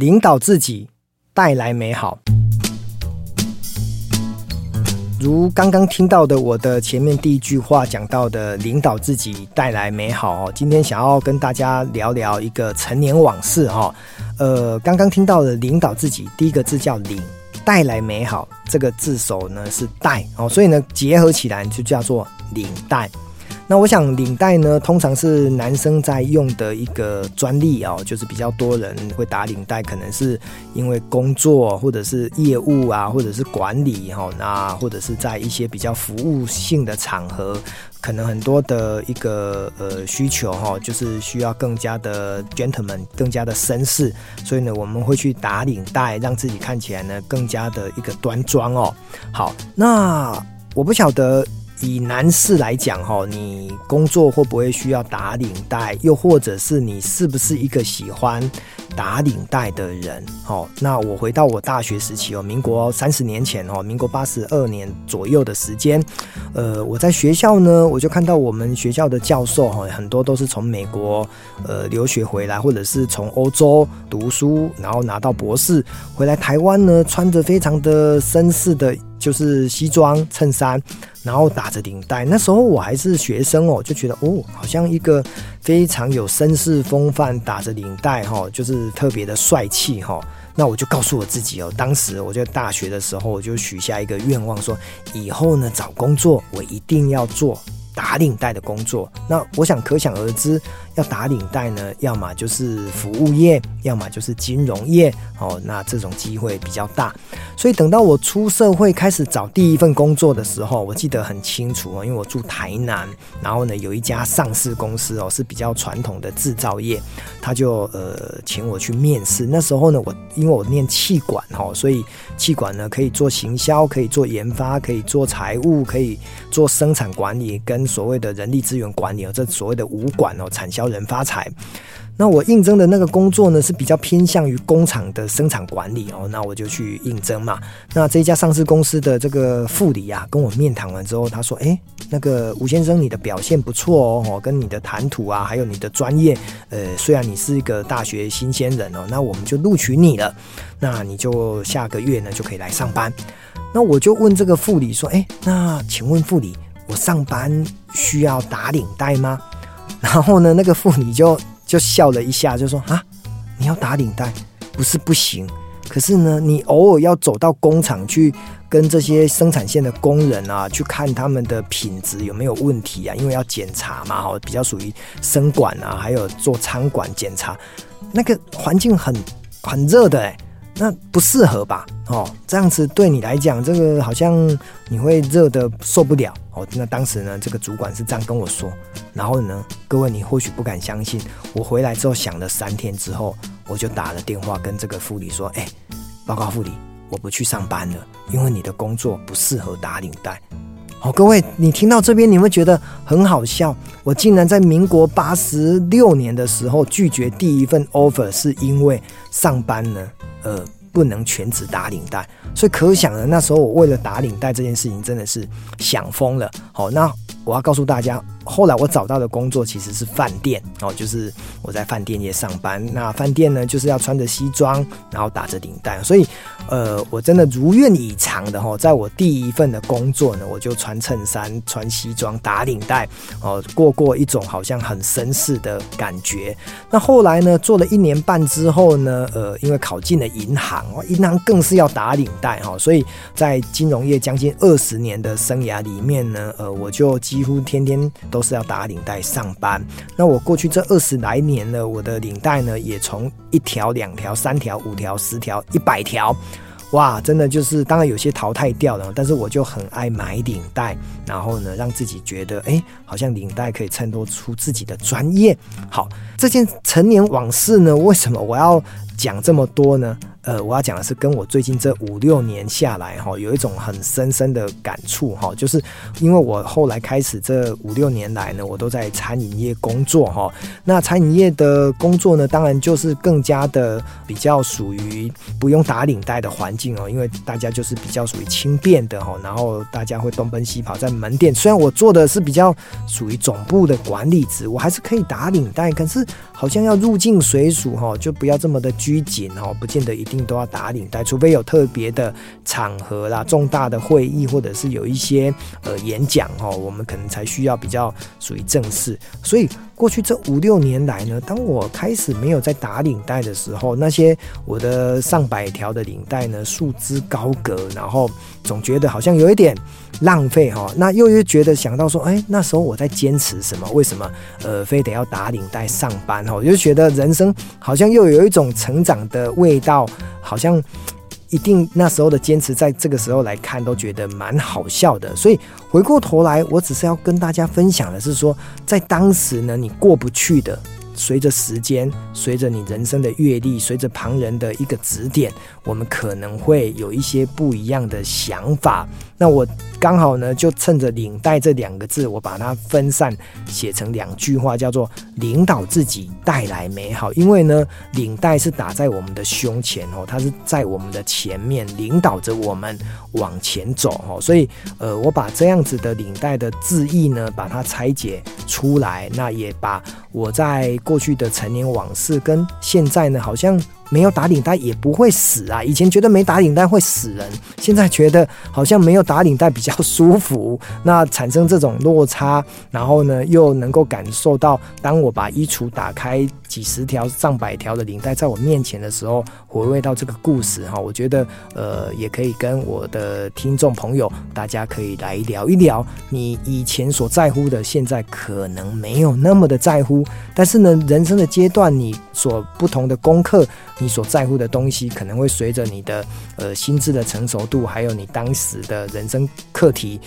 领导自己，带来美好。如刚刚听到的，我的前面第一句话讲到的，领导自己，带来美好哦。今天想要跟大家聊聊一个陈年往事哈。呃，刚刚听到的领导自己，第一个字叫领，带来美好，这个字首呢是带哦，所以呢结合起来就叫做领带。那我想领带呢，通常是男生在用的一个专利哦，就是比较多人会打领带，可能是因为工作或者是业务啊，或者是管理哈，那或者是在一些比较服务性的场合，可能很多的一个呃需求哈，就是需要更加的 gentleman，更加的绅士，所以呢，我们会去打领带，让自己看起来呢更加的一个端庄哦。好，那我不晓得。以男士来讲，哈，你工作会不会需要打领带？又或者是你是不是一个喜欢打领带的人？好，那我回到我大学时期哦，民国三十年前哦，民国八十二年左右的时间，呃，我在学校呢，我就看到我们学校的教授哈，很多都是从美国呃留学回来，或者是从欧洲读书，然后拿到博士回来台湾呢，穿着非常的绅士的。就是西装衬衫，然后打着领带。那时候我还是学生哦，就觉得哦，好像一个非常有绅士风范，打着领带哈，就是特别的帅气哈。那我就告诉我自己哦，当时我在大学的时候，我就许下一个愿望，说以后呢找工作，我一定要做打领带的工作。那我想可想而知。要打领带呢，要么就是服务业，要么就是金融业哦。那这种机会比较大，所以等到我出社会开始找第一份工作的时候，我记得很清楚哦，因为我住台南，然后呢有一家上市公司哦，是比较传统的制造业，他就呃请我去面试。那时候呢，我因为我念气管哈，所以气管呢可以做行销，可以做研发，可以做财务，可以做生产管理跟所谓的人力资源管理哦，这所谓的五管哦，产销人发财。那我应征的那个工作呢，是比较偏向于工厂的生产管理哦。那我就去应征嘛。那这家上市公司的这个副理啊，跟我面谈完之后，他说：“诶，那个吴先生，你的表现不错哦，跟你的谈吐啊，还有你的专业，呃，虽然你是一个大学新鲜人哦，那我们就录取你了。那你就下个月呢就可以来上班。那我就问这个副理说：诶，那请问副理，我上班需要打领带吗？”然后呢，那个妇女就就笑了一下，就说：“啊，你要打领带，不是不行，可是呢，你偶尔要走到工厂去跟这些生产线的工人啊，去看他们的品质有没有问题啊，因为要检查嘛，哈，比较属于生管啊，还有做仓管检查，那个环境很很热的，哎，那不适合吧？哦，这样子对你来讲，这个好像你会热得受不了。”哦，那当时呢，这个主管是这样跟我说。然后呢，各位你或许不敢相信，我回来之后想了三天之后，我就打了电话跟这个副理说：“哎，报告副理，我不去上班了，因为你的工作不适合打领带。”哦，各位，你听到这边，你会觉得很好笑。我竟然在民国八十六年的时候拒绝第一份 offer，是因为上班呢，呃。不能全职打领带，所以可想呢，那时候我为了打领带这件事情真的是想疯了。好，那我要告诉大家。后来我找到的工作其实是饭店哦，就是我在饭店业上班。那饭店呢，就是要穿着西装，然后打着领带。所以，呃，我真的如愿以偿的哈，在我第一份的工作呢，我就穿衬衫、穿西装、打领带哦，过过一种好像很绅士的感觉。那后来呢，做了一年半之后呢，呃，因为考进了银行哦，银行更是要打领带哈，所以在金融业将近二十年的生涯里面呢，呃，我就几乎天天都。是要打领带上班。那我过去这二十来年呢，我的领带呢也从一条、两条、三条、五条、十条、一百条，哇，真的就是当然有些淘汰掉了，但是我就很爱买领带，然后呢让自己觉得哎，好像领带可以衬托出自己的专业。好，这件陈年往事呢，为什么我要讲这么多呢？呃，我要讲的是跟我最近这五六年下来哈，有一种很深深的感触哈，就是因为我后来开始这五六年来呢，我都在餐饮业工作哈。那餐饮业的工作呢，当然就是更加的比较属于不用打领带的环境哦，因为大家就是比较属于轻便的哈，然后大家会东奔西跑在门店。虽然我做的是比较属于总部的管理职，我还是可以打领带，可是好像要入境随俗哈，就不要这么的拘谨哈，不见得一定都要打领带，除非有特别的场合啦、重大的会议或者是有一些呃演讲哦，我们可能才需要比较属于正式。所以过去这五六年来呢，当我开始没有在打领带的时候，那些我的上百条的领带呢，束之高阁，然后总觉得好像有一点浪费哈。那又又觉得想到说，哎，那时候我在坚持什么？为什么呃非得要打领带上班哈？我就觉得人生好像又有一种成长的味道，好像。一定那时候的坚持，在这个时候来看都觉得蛮好笑的。所以回过头来，我只是要跟大家分享的是说，在当时呢，你过不去的。随着时间，随着你人生的阅历，随着旁人的一个指点，我们可能会有一些不一样的想法。那我刚好呢，就趁着“领带”这两个字，我把它分散写成两句话，叫做“领导自己，带来美好”。因为呢，领带是打在我们的胸前哦，它是在我们的前面，领导着我们往前走哦。所以，呃，我把这样子的领带的字意呢，把它拆解出来，那也把我在过去的陈年往事跟现在呢，好像。没有打领带也不会死啊！以前觉得没打领带会死人，现在觉得好像没有打领带比较舒服。那产生这种落差，然后呢，又能够感受到，当我把衣橱打开，几十条、上百条的领带在我面前的时候，回味到这个故事哈，我觉得呃，也可以跟我的听众朋友，大家可以来聊一聊，你以前所在乎的，现在可能没有那么的在乎，但是呢，人生的阶段，你所不同的功课。你所在乎的东西可能会随着你的呃心智的成熟度，还有你当时的人生课题，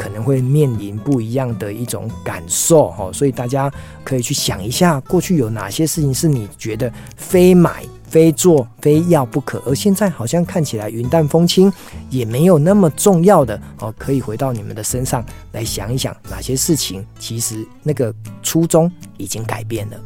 可能会面临不一样的一种感受哈。所以大家可以去想一下，过去有哪些事情是你觉得非买、非做、非要不可，而现在好像看起来云淡风轻，也没有那么重要的哦。可以回到你们的身上来想一想，哪些事情其实那个初衷已经改变了。